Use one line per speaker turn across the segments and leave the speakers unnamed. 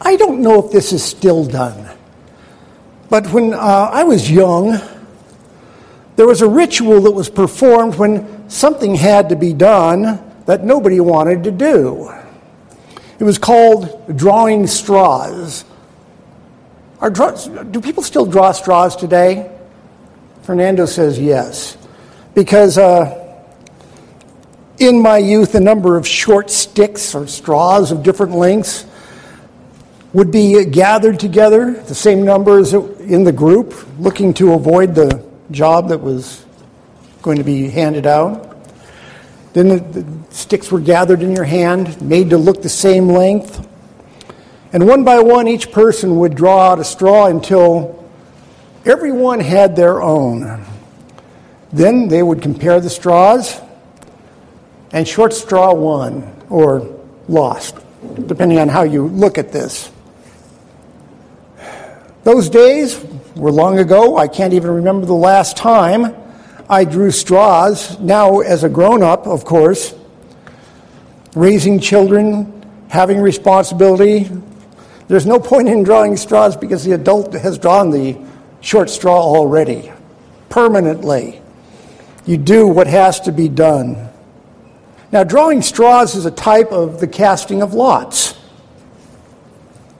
I don't know if this is still done, but when uh, I was young, there was a ritual that was performed when something had to be done that nobody wanted to do. It was called drawing straws. Are draw, do people still draw straws today? Fernando says yes. Because uh, in my youth, a number of short sticks or straws of different lengths would be gathered together, the same numbers in the group, looking to avoid the job that was going to be handed out. Then the, the, sticks were gathered in your hand, made to look the same length. And one by one, each person would draw out a straw until everyone had their own. Then they would compare the straws, and short straw won or lost, depending on how you look at this. Those days were long ago. I can't even remember the last time I drew straws. Now, as a grown up, of course, raising children, having responsibility, there's no point in drawing straws because the adult has drawn the short straw already, permanently. You do what has to be done. Now, drawing straws is a type of the casting of lots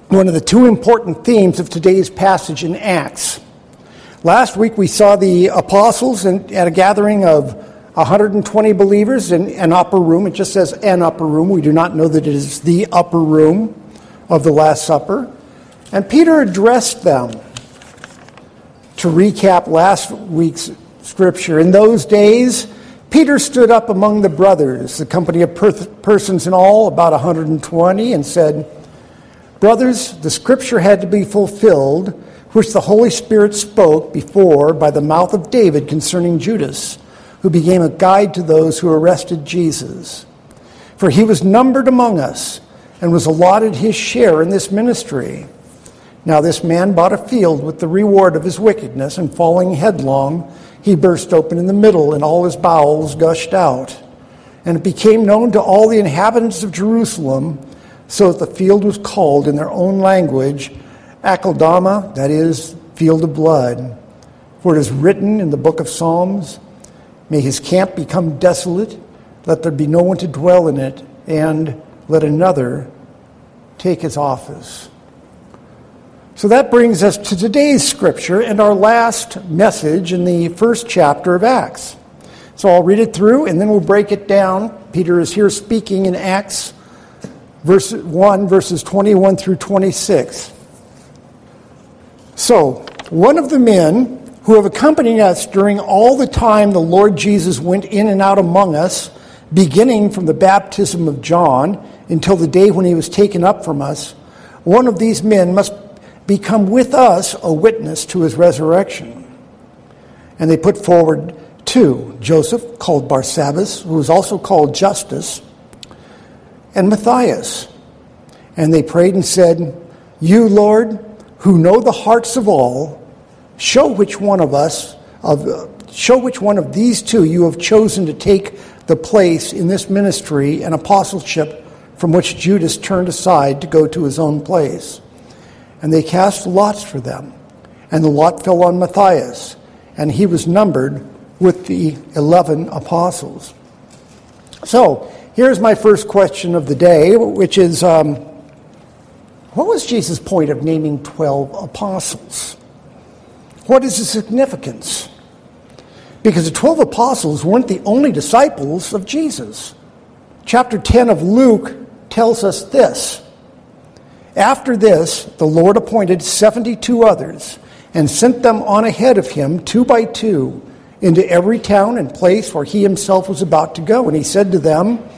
one of the two important themes of today's passage in Acts. Last week we saw the apostles in, at a gathering of 120 believers in an upper room. It just says an upper room. We do not know that it is the upper room of the Last Supper. And Peter addressed them to recap last week's scripture. In those days, Peter stood up among the brothers, the company of per- persons in all, about 120, and said, Brothers, the scripture had to be fulfilled, which the Holy Spirit spoke before by the mouth of David concerning Judas, who became a guide to those who arrested Jesus. For he was numbered among us and was allotted his share in this ministry. Now, this man bought a field with the reward of his wickedness, and falling headlong, he burst open in the middle, and all his bowels gushed out. And it became known to all the inhabitants of Jerusalem so that the field was called in their own language Akeldama, that is, field of blood. For it is written in the book of Psalms, May his camp become desolate, let there be no one to dwell in it, and let another take his office. So that brings us to today's scripture and our last message in the first chapter of Acts. So I'll read it through and then we'll break it down. Peter is here speaking in Acts verse 1, verses 21 through 26. So, one of the men who have accompanied us during all the time the Lord Jesus went in and out among us, beginning from the baptism of John until the day when he was taken up from us, one of these men must become with us a witness to his resurrection. And they put forward two Joseph, called Barsabbas, who was also called Justus and Matthias. And they prayed and said, You, Lord, who know the hearts of all, show which one of us, of, show which one of these two you have chosen to take the place in this ministry and apostleship from which Judas turned aside to go to his own place. And they cast lots for them. And the lot fell on Matthias, and he was numbered with the eleven apostles. So, Here's my first question of the day, which is um, what was Jesus' point of naming 12 apostles? What is the significance? Because the 12 apostles weren't the only disciples of Jesus. Chapter 10 of Luke tells us this. After this, the Lord appointed 72 others and sent them on ahead of him, two by two, into every town and place where he himself was about to go. And he said to them,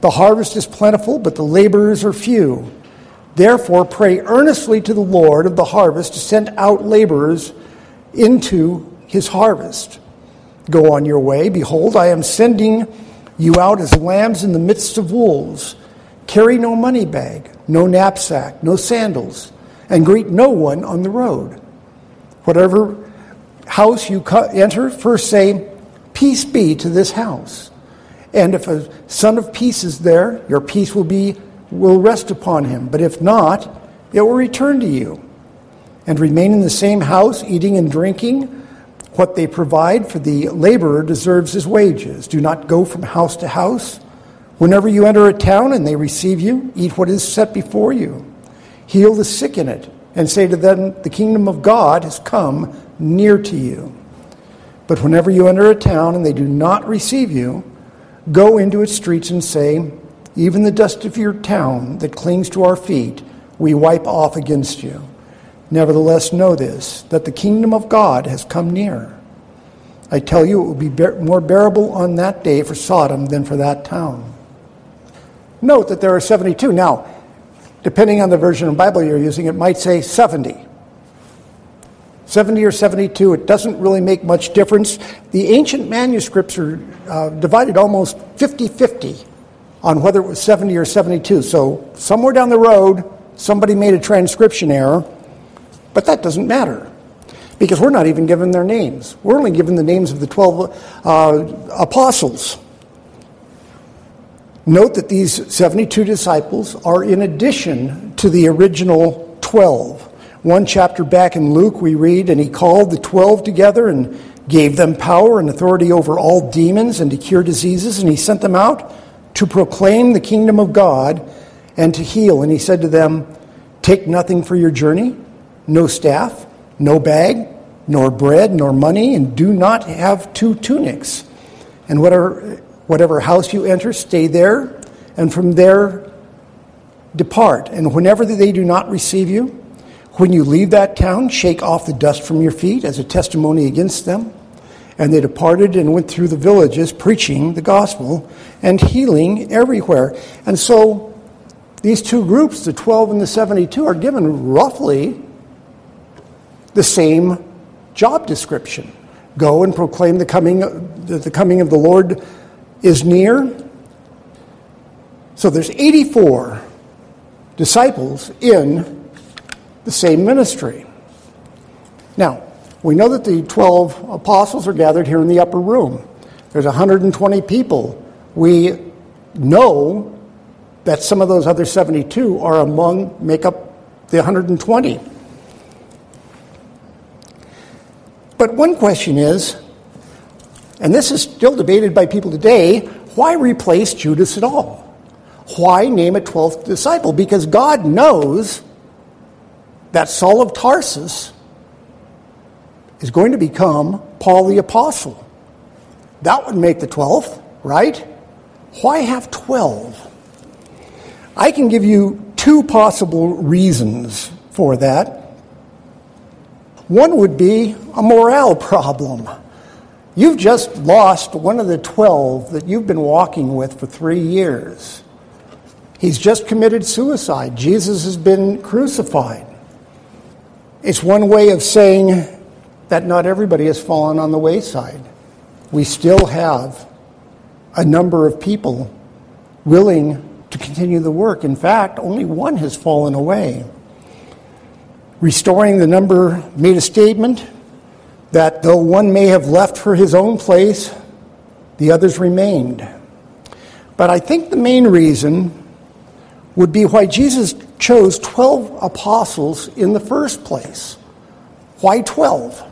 the harvest is plentiful, but the laborers are few. Therefore, pray earnestly to the Lord of the harvest to send out laborers into his harvest. Go on your way. Behold, I am sending you out as lambs in the midst of wolves. Carry no money bag, no knapsack, no sandals, and greet no one on the road. Whatever house you enter, first say, Peace be to this house. And if a son of peace is there, your peace will be will rest upon him. But if not, it will return to you. And remain in the same house, eating and drinking. What they provide for the laborer deserves his wages. Do not go from house to house. Whenever you enter a town and they receive you, eat what is set before you. Heal the sick in it, and say to them, The kingdom of God has come near to you. But whenever you enter a town and they do not receive you, go into its streets and say, Even the dust of your town that clings to our feet, we wipe off against you. Nevertheless, know this, that the kingdom of God has come near. I tell you, it will be more bearable on that day for Sodom than for that town. Note that there are 72. Now, depending on the version of Bible you're using, it might say 70. 70 or 72, it doesn't really make much difference. The ancient manuscripts are uh, divided almost 50 50 on whether it was 70 or 72. So, somewhere down the road, somebody made a transcription error, but that doesn't matter because we're not even given their names. We're only given the names of the 12 uh, apostles. Note that these 72 disciples are in addition to the original 12. One chapter back in Luke, we read, And he called the 12 together and gave them power and authority over all demons and to cure diseases, and he sent them out to proclaim the kingdom of God and to heal. And he said to them, Take nothing for your journey, no staff, no bag, nor bread, nor money, and do not have two tunics. And whatever Whatever house you enter, stay there, and from there depart. And whenever they do not receive you, when you leave that town, shake off the dust from your feet as a testimony against them. And they departed and went through the villages, preaching the gospel and healing everywhere. And so these two groups, the 12 and the 72, are given roughly the same job description. Go and proclaim the coming, the coming of the Lord is near. So there's 84 disciples in the same ministry. Now, we know that the 12 apostles are gathered here in the upper room. There's 120 people. We know that some of those other 72 are among, make up the 120. But one question is and this is still debated by people today, why replace Judas at all? Why name a 12th disciple? Because God knows that Saul of Tarsus is going to become Paul the Apostle. That would make the 12th, right? Why have 12? I can give you two possible reasons for that. One would be a morale problem. You've just lost one of the 12 that you've been walking with for three years. He's just committed suicide. Jesus has been crucified. It's one way of saying that not everybody has fallen on the wayside. We still have a number of people willing to continue the work. In fact, only one has fallen away. Restoring the number made a statement that though one may have left for his own place, the others remained. But I think the main reason would be why Jesus chose 12 apostles in the first place. Why 12?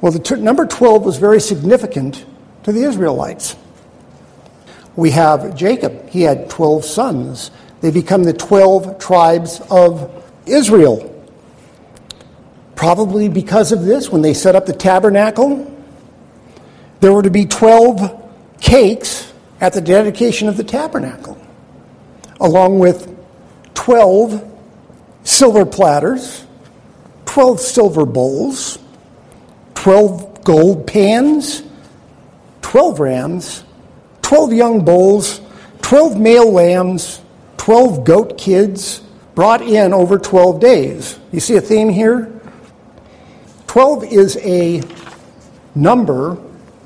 Well, the t- number 12 was very significant to the Israelites. We have Jacob, he had 12 sons. They become the 12 tribes of Israel. Probably because of this, when they set up the tabernacle, there were to be 12 cakes at the dedication of the tabernacle, along with 12 silver platters, 12 silver bowls, 12 gold pans, 12 rams, 12 young bulls, 12 male lambs, 12 goat kids brought in over 12 days. You see a theme here? 12 is a number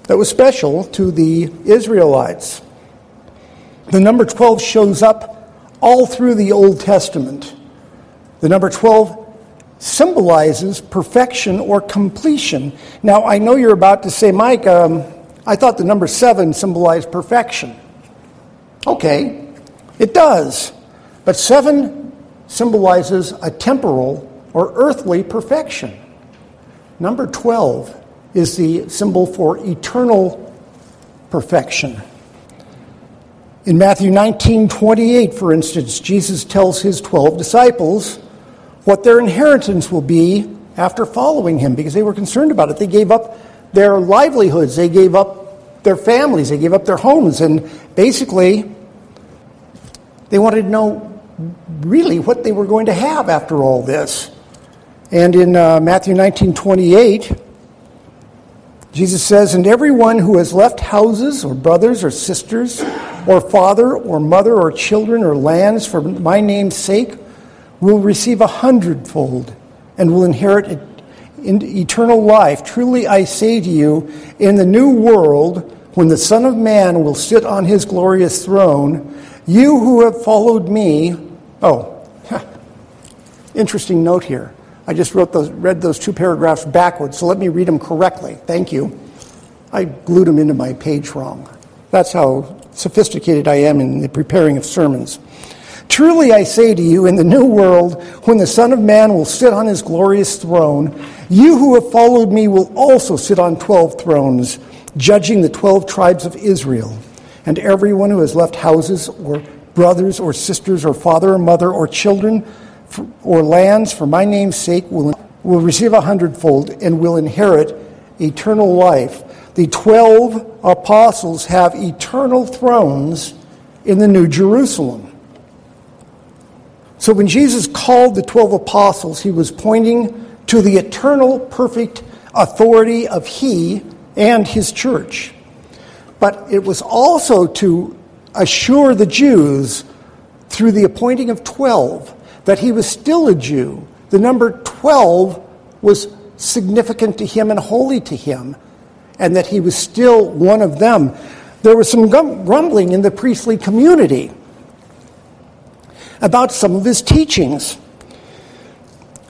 that was special to the Israelites. The number 12 shows up all through the Old Testament. The number 12 symbolizes perfection or completion. Now, I know you're about to say, Mike, um, I thought the number 7 symbolized perfection. Okay, it does. But 7 symbolizes a temporal or earthly perfection. Number 12 is the symbol for eternal perfection. In Matthew 19 28, for instance, Jesus tells his 12 disciples what their inheritance will be after following him because they were concerned about it. They gave up their livelihoods, they gave up their families, they gave up their homes, and basically, they wanted to know really what they were going to have after all this. And in uh, Matthew 19 28, Jesus says, And everyone who has left houses or brothers or sisters or father or mother or children or lands for my name's sake will receive a hundredfold and will inherit eternal life. Truly I say to you, in the new world, when the Son of Man will sit on his glorious throne, you who have followed me, oh, interesting note here. I just wrote those, read those two paragraphs backwards, so let me read them correctly. Thank you. I glued them into my page wrong. That's how sophisticated I am in the preparing of sermons. Truly I say to you, in the new world, when the Son of Man will sit on his glorious throne, you who have followed me will also sit on twelve thrones, judging the twelve tribes of Israel. And everyone who has left houses or brothers or sisters or father or mother or children, or lands for my name's sake will, will receive a hundredfold and will inherit eternal life. The twelve apostles have eternal thrones in the New Jerusalem. So when Jesus called the twelve apostles, he was pointing to the eternal, perfect authority of he and his church. But it was also to assure the Jews through the appointing of twelve that he was still a Jew. The number 12 was significant to him and holy to him, and that he was still one of them. There was some grumbling in the priestly community about some of his teachings.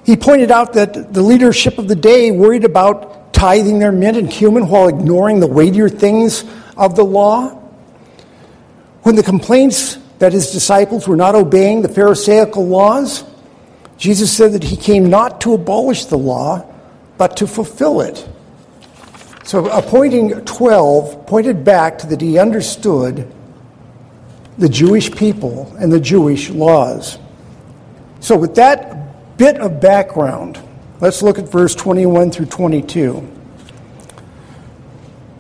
He pointed out that the leadership of the day worried about tithing their mint and cumin while ignoring the weightier things of the law. When the complaints that his disciples were not obeying the Pharisaical laws, Jesus said that he came not to abolish the law, but to fulfill it. So appointing 12 pointed back to that he understood the Jewish people and the Jewish laws. So, with that bit of background, let's look at verse 21 through 22.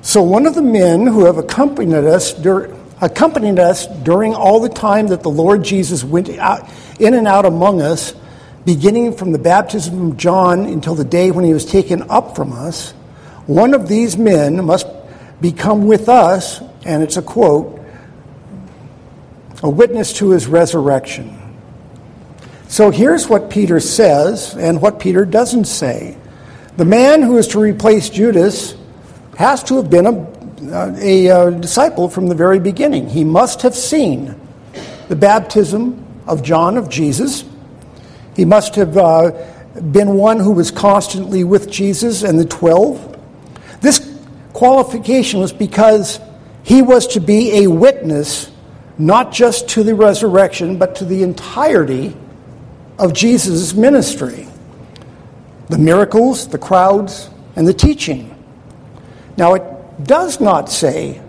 So, one of the men who have accompanied us during accompanied us during all the time that the Lord Jesus went out, in and out among us, beginning from the baptism of John until the day when he was taken up from us. One of these men must become with us, and it's a quote, a witness to his resurrection. So here's what Peter says and what Peter doesn't say. The man who is to replace Judas has to have been a a, a disciple from the very beginning. He must have seen the baptism of John of Jesus. He must have uh, been one who was constantly with Jesus and the twelve. This qualification was because he was to be a witness not just to the resurrection, but to the entirety of Jesus' ministry the miracles, the crowds, and the teaching. Now, it does not say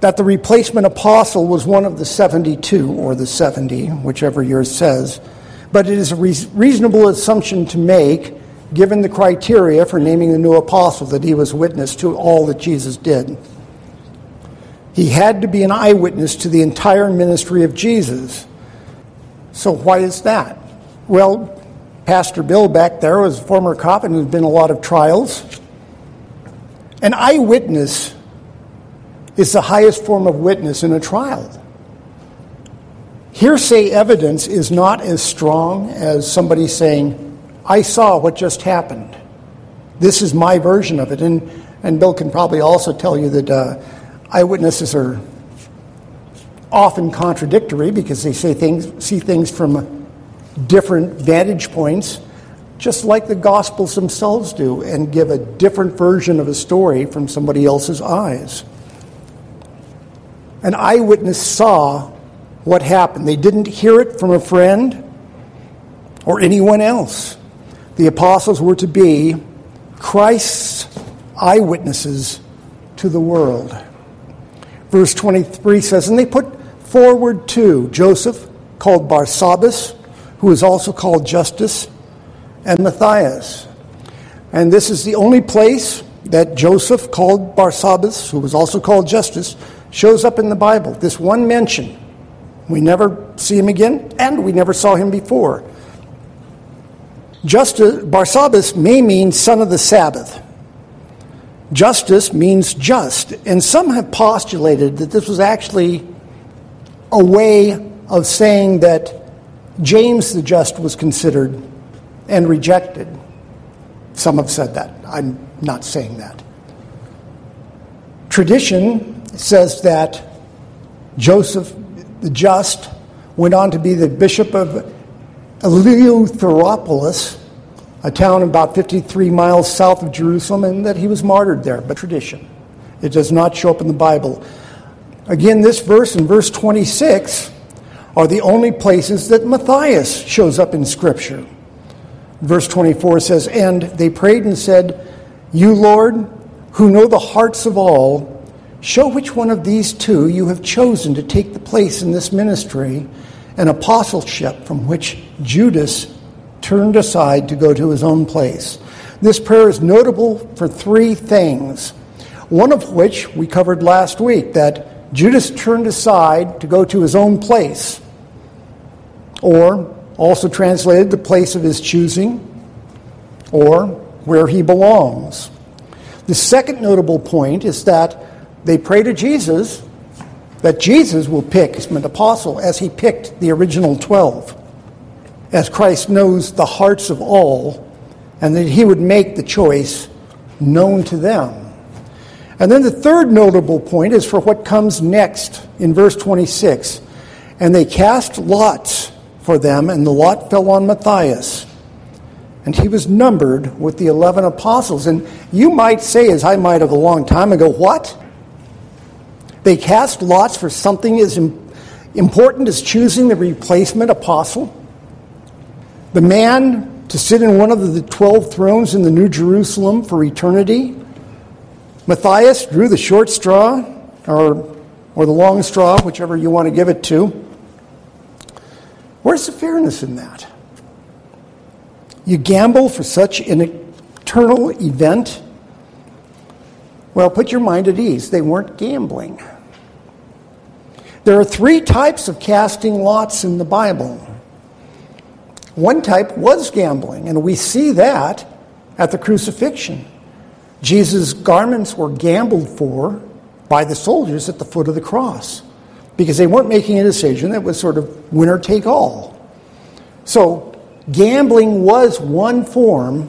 that the replacement apostle was one of the 72 or the 70, whichever yours says, but it is a reasonable assumption to make, given the criteria for naming the new apostle, that he was witness to all that Jesus did. He had to be an eyewitness to the entire ministry of Jesus. So, why is that? Well, Pastor Bill back there was a former cop and there's been a lot of trials. An eyewitness is the highest form of witness in a trial. Hearsay evidence is not as strong as somebody saying, I saw what just happened. This is my version of it. And, and Bill can probably also tell you that uh, eyewitnesses are often contradictory because they say things, see things from different vantage points just like the Gospels themselves do, and give a different version of a story from somebody else's eyes. An eyewitness saw what happened. They didn't hear it from a friend or anyone else. The apostles were to be Christ's eyewitnesses to the world. Verse 23 says, And they put forward two Joseph, called Barsabbas, who is also called Justus, and Matthias. And this is the only place that Joseph, called Barsabbas, who was also called Justus, shows up in the Bible. This one mention. We never see him again, and we never saw him before. Justus, Barsabbas may mean son of the Sabbath. Justus means just, and some have postulated that this was actually a way of saying that James the Just was considered and rejected. Some have said that. I'm not saying that. Tradition says that Joseph the Just went on to be the bishop of Eleutheropolis, a town about 53 miles south of Jerusalem, and that he was martyred there, but tradition. It does not show up in the Bible. Again, this verse and verse 26 are the only places that Matthias shows up in Scripture. Verse 24 says, And they prayed and said, You, Lord, who know the hearts of all, show which one of these two you have chosen to take the place in this ministry and apostleship from which Judas turned aside to go to his own place. This prayer is notable for three things, one of which we covered last week that Judas turned aside to go to his own place or also translated the place of his choosing, or where he belongs. The second notable point is that they pray to Jesus that Jesus will pick an apostle as he picked the original 12, as Christ knows the hearts of all, and that he would make the choice known to them. And then the third notable point is for what comes next in verse 26. And they cast lots for them, and the lot fell on Matthias. And he was numbered with the 11 apostles. And you might say, as I might have a long time ago, what? They cast lots for something as important as choosing the replacement apostle? The man to sit in one of the 12 thrones in the New Jerusalem for eternity? Matthias drew the short straw, or, or the long straw, whichever you want to give it to. Where's the fairness in that? You gamble for such an eternal event? Well, put your mind at ease. They weren't gambling. There are three types of casting lots in the Bible. One type was gambling, and we see that at the crucifixion. Jesus' garments were gambled for by the soldiers at the foot of the cross because they weren't making a decision that was sort of winner take all. So, gambling was one form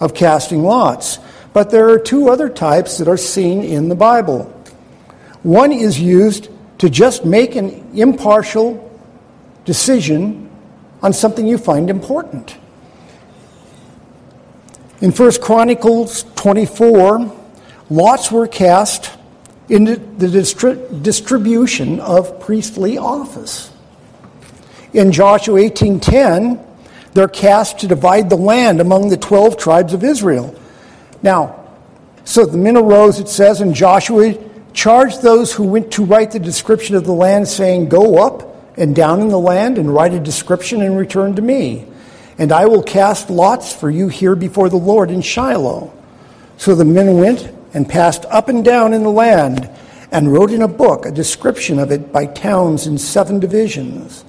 of casting lots, but there are two other types that are seen in the Bible. One is used to just make an impartial decision on something you find important. In 1 Chronicles 24, lots were cast in the distri- distribution of priestly office. In Joshua 18:10, they're cast to divide the land among the 12 tribes of Israel. Now, so the men arose, it says, and Joshua charged those who went to write the description of the land, saying, Go up and down in the land and write a description and return to me. And I will cast lots for you here before the Lord in Shiloh. So the men went and passed up and down in the land and wrote in a book a description of it by towns in seven divisions.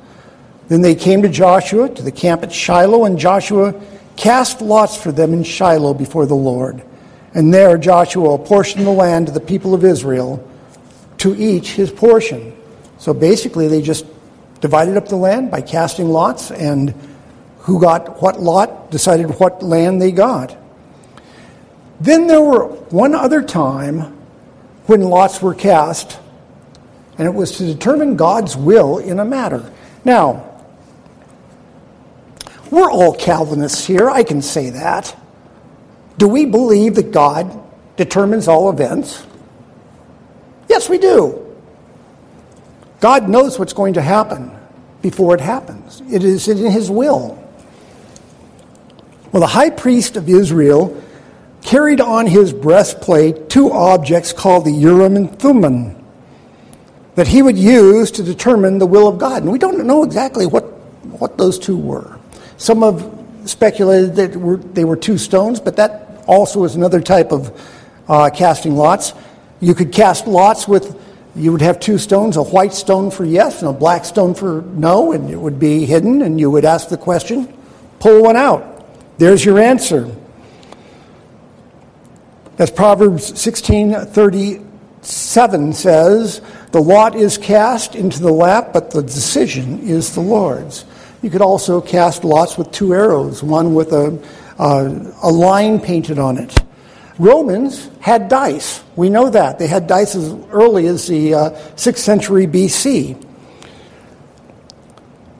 Then they came to Joshua to the camp at Shiloh, and Joshua cast lots for them in Shiloh before the Lord. And there Joshua apportioned the land to the people of Israel, to each his portion. So basically, they just divided up the land by casting lots, and who got what lot decided what land they got. Then there were one other time when lots were cast, and it was to determine God's will in a matter. Now, we're all Calvinists here, I can say that. Do we believe that God determines all events? Yes, we do. God knows what's going to happen before it happens, it is in His will. Well, the high priest of Israel carried on his breastplate two objects called the Urim and Thummim that he would use to determine the will of God. And we don't know exactly what, what those two were. Some have speculated that were, they were two stones, but that also is another type of uh, casting lots. You could cast lots with, you would have two stones, a white stone for yes and a black stone for no, and it would be hidden, and you would ask the question, pull one out. There's your answer. As Proverbs 16:37 says, the lot is cast into the lap, but the decision is the Lord's. You could also cast lots with two arrows, one with a, uh, a line painted on it. Romans had dice. We know that. They had dice as early as the uh, 6th century BC.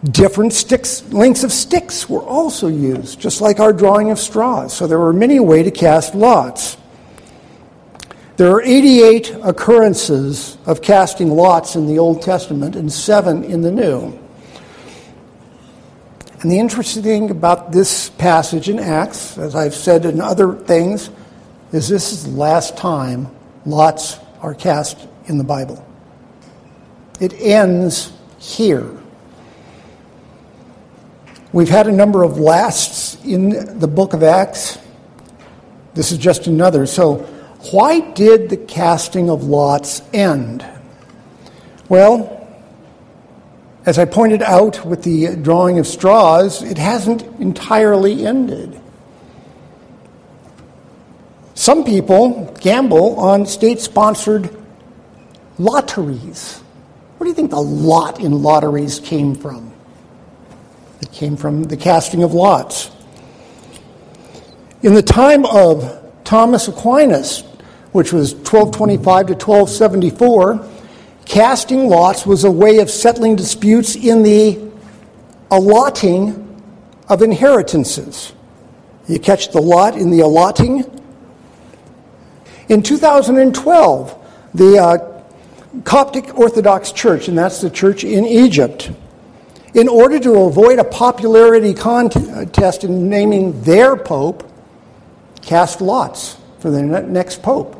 Different sticks, lengths of sticks were also used, just like our drawing of straws. So there were many ways to cast lots. There are 88 occurrences of casting lots in the Old Testament and seven in the New. And the interesting thing about this passage in Acts, as I've said in other things, is this is the last time lots are cast in the Bible. It ends here. We've had a number of lasts in the book of Acts. This is just another. So, why did the casting of lots end? Well, as I pointed out with the drawing of straws, it hasn't entirely ended. Some people gamble on state sponsored lotteries. Where do you think the lot in lotteries came from? It came from the casting of lots. In the time of Thomas Aquinas, which was 1225 to 1274, Casting lots was a way of settling disputes in the allotting of inheritances. You catch the lot in the allotting. In 2012, the uh, Coptic Orthodox Church, and that's the church in Egypt, in order to avoid a popularity contest in naming their pope, cast lots for the next pope.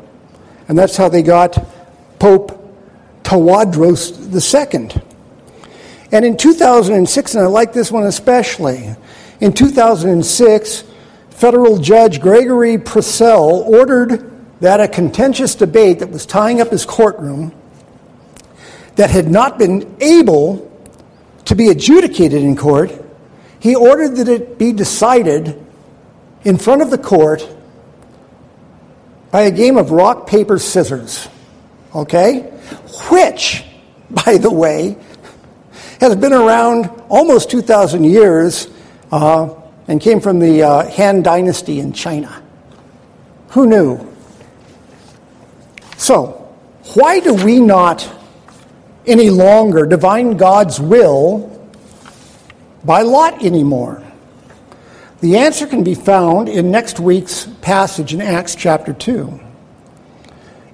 And that's how they got Pope Tawadros II. And in 2006, and I like this one especially, in 2006, federal judge Gregory Presnell ordered that a contentious debate that was tying up his courtroom that had not been able to be adjudicated in court, he ordered that it be decided in front of the court by a game of rock, paper, scissors. Okay? Which, by the way, has been around almost 2,000 years uh, and came from the uh, Han Dynasty in China. Who knew? So, why do we not any longer divine God's will by lot anymore? The answer can be found in next week's passage in Acts chapter 2.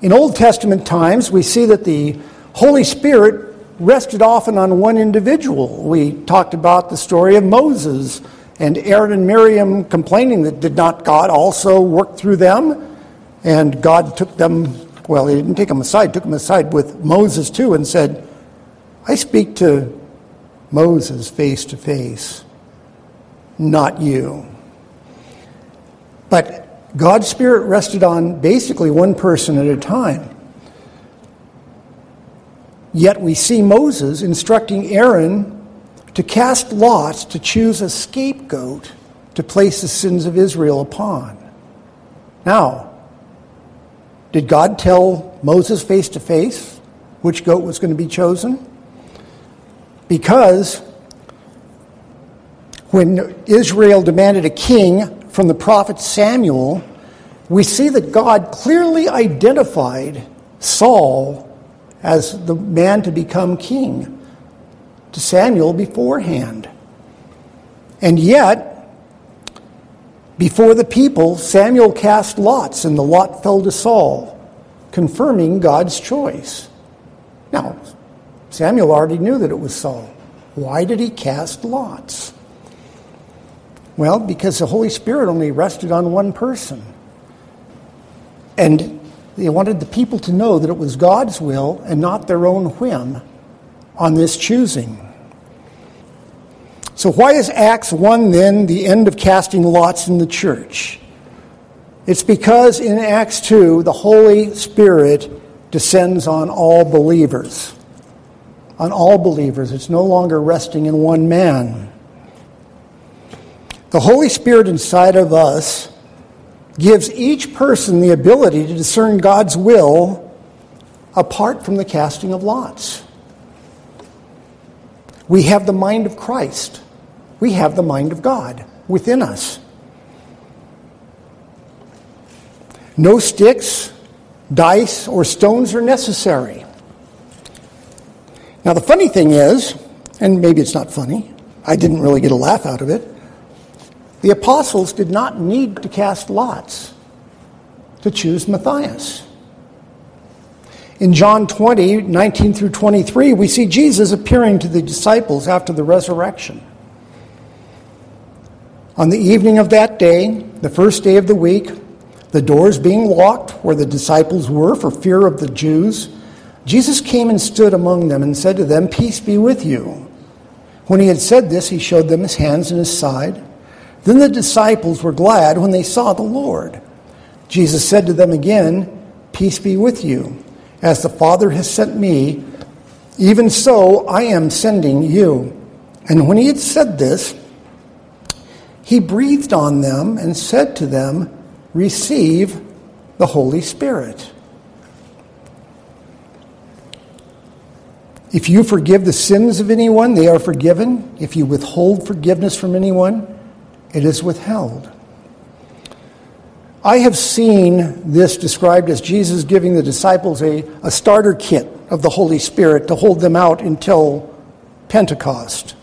In Old Testament times, we see that the Holy Spirit rested often on one individual. We talked about the story of Moses and Aaron and Miriam complaining that did not God also work through them? And God took them, well, he didn't take them aside, took them aside with Moses too and said, I speak to Moses face to face, not you. But God's Spirit rested on basically one person at a time. Yet we see Moses instructing Aaron to cast lots to choose a scapegoat to place the sins of Israel upon. Now, did God tell Moses face to face which goat was going to be chosen? Because when Israel demanded a king, from the prophet Samuel, we see that God clearly identified Saul as the man to become king to Samuel beforehand. And yet, before the people, Samuel cast lots, and the lot fell to Saul, confirming God's choice. Now, Samuel already knew that it was Saul. Why did he cast lots? Well, because the Holy Spirit only rested on one person. And they wanted the people to know that it was God's will and not their own whim on this choosing. So, why is Acts 1 then the end of casting lots in the church? It's because in Acts 2, the Holy Spirit descends on all believers. On all believers. It's no longer resting in one man. The Holy Spirit inside of us gives each person the ability to discern God's will apart from the casting of lots. We have the mind of Christ. We have the mind of God within us. No sticks, dice, or stones are necessary. Now, the funny thing is, and maybe it's not funny, I didn't really get a laugh out of it. The apostles did not need to cast lots to choose Matthias. In John 20, 19 through 23, we see Jesus appearing to the disciples after the resurrection. On the evening of that day, the first day of the week, the doors being locked where the disciples were for fear of the Jews, Jesus came and stood among them and said to them, Peace be with you. When he had said this, he showed them his hands and his side. Then the disciples were glad when they saw the Lord. Jesus said to them again, Peace be with you. As the Father has sent me, even so I am sending you. And when he had said this, he breathed on them and said to them, Receive the Holy Spirit. If you forgive the sins of anyone, they are forgiven. If you withhold forgiveness from anyone, it is withheld. I have seen this described as Jesus giving the disciples a, a starter kit of the Holy Spirit to hold them out until Pentecost.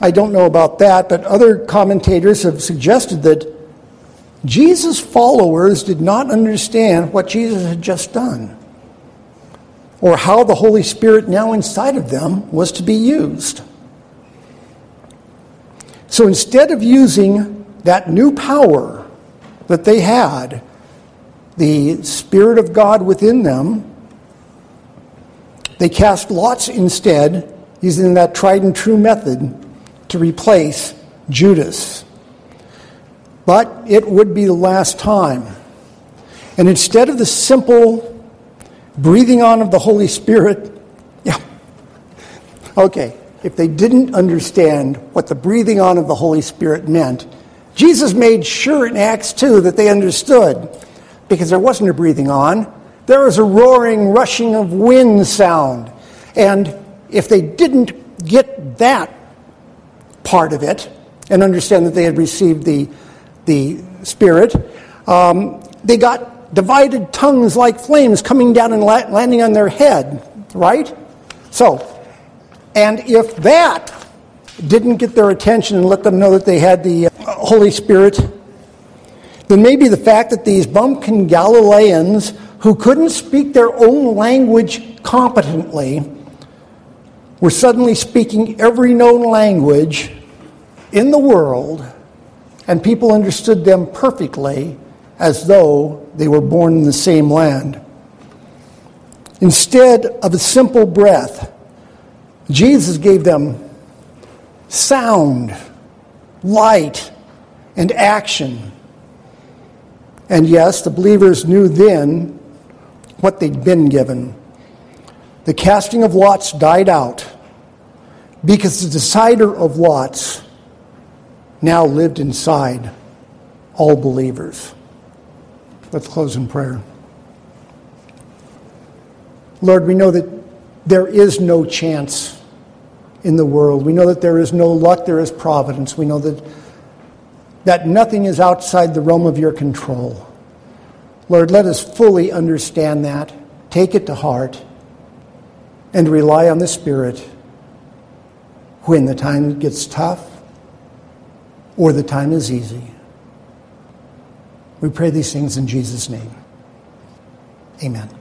I don't know about that, but other commentators have suggested that Jesus' followers did not understand what Jesus had just done or how the Holy Spirit now inside of them was to be used. So instead of using that new power that they had, the Spirit of God within them, they cast lots instead, using that tried and true method to replace Judas. But it would be the last time. And instead of the simple breathing on of the Holy Spirit, yeah, okay, if they didn't understand what the breathing on of the Holy Spirit meant. Jesus made sure in Acts 2 that they understood because there wasn't a breathing on, there was a roaring, rushing of wind sound. And if they didn't get that part of it and understand that they had received the, the Spirit, um, they got divided tongues like flames coming down and la- landing on their head, right? So, and if that didn't get their attention and let them know that they had the uh, Holy Spirit, then maybe the fact that these bumpkin Galileans who couldn't speak their own language competently were suddenly speaking every known language in the world, and people understood them perfectly as though they were born in the same land. Instead of a simple breath, Jesus gave them sound, light, and action. And yes, the believers knew then what they'd been given. The casting of lots died out because the decider of lots now lived inside all believers. Let's close in prayer. Lord, we know that there is no chance in the world. We know that there is no luck, there is providence. We know that, that nothing is outside the realm of your control. Lord, let us fully understand that, take it to heart, and rely on the Spirit when the time gets tough or the time is easy. We pray these things in Jesus' name. Amen.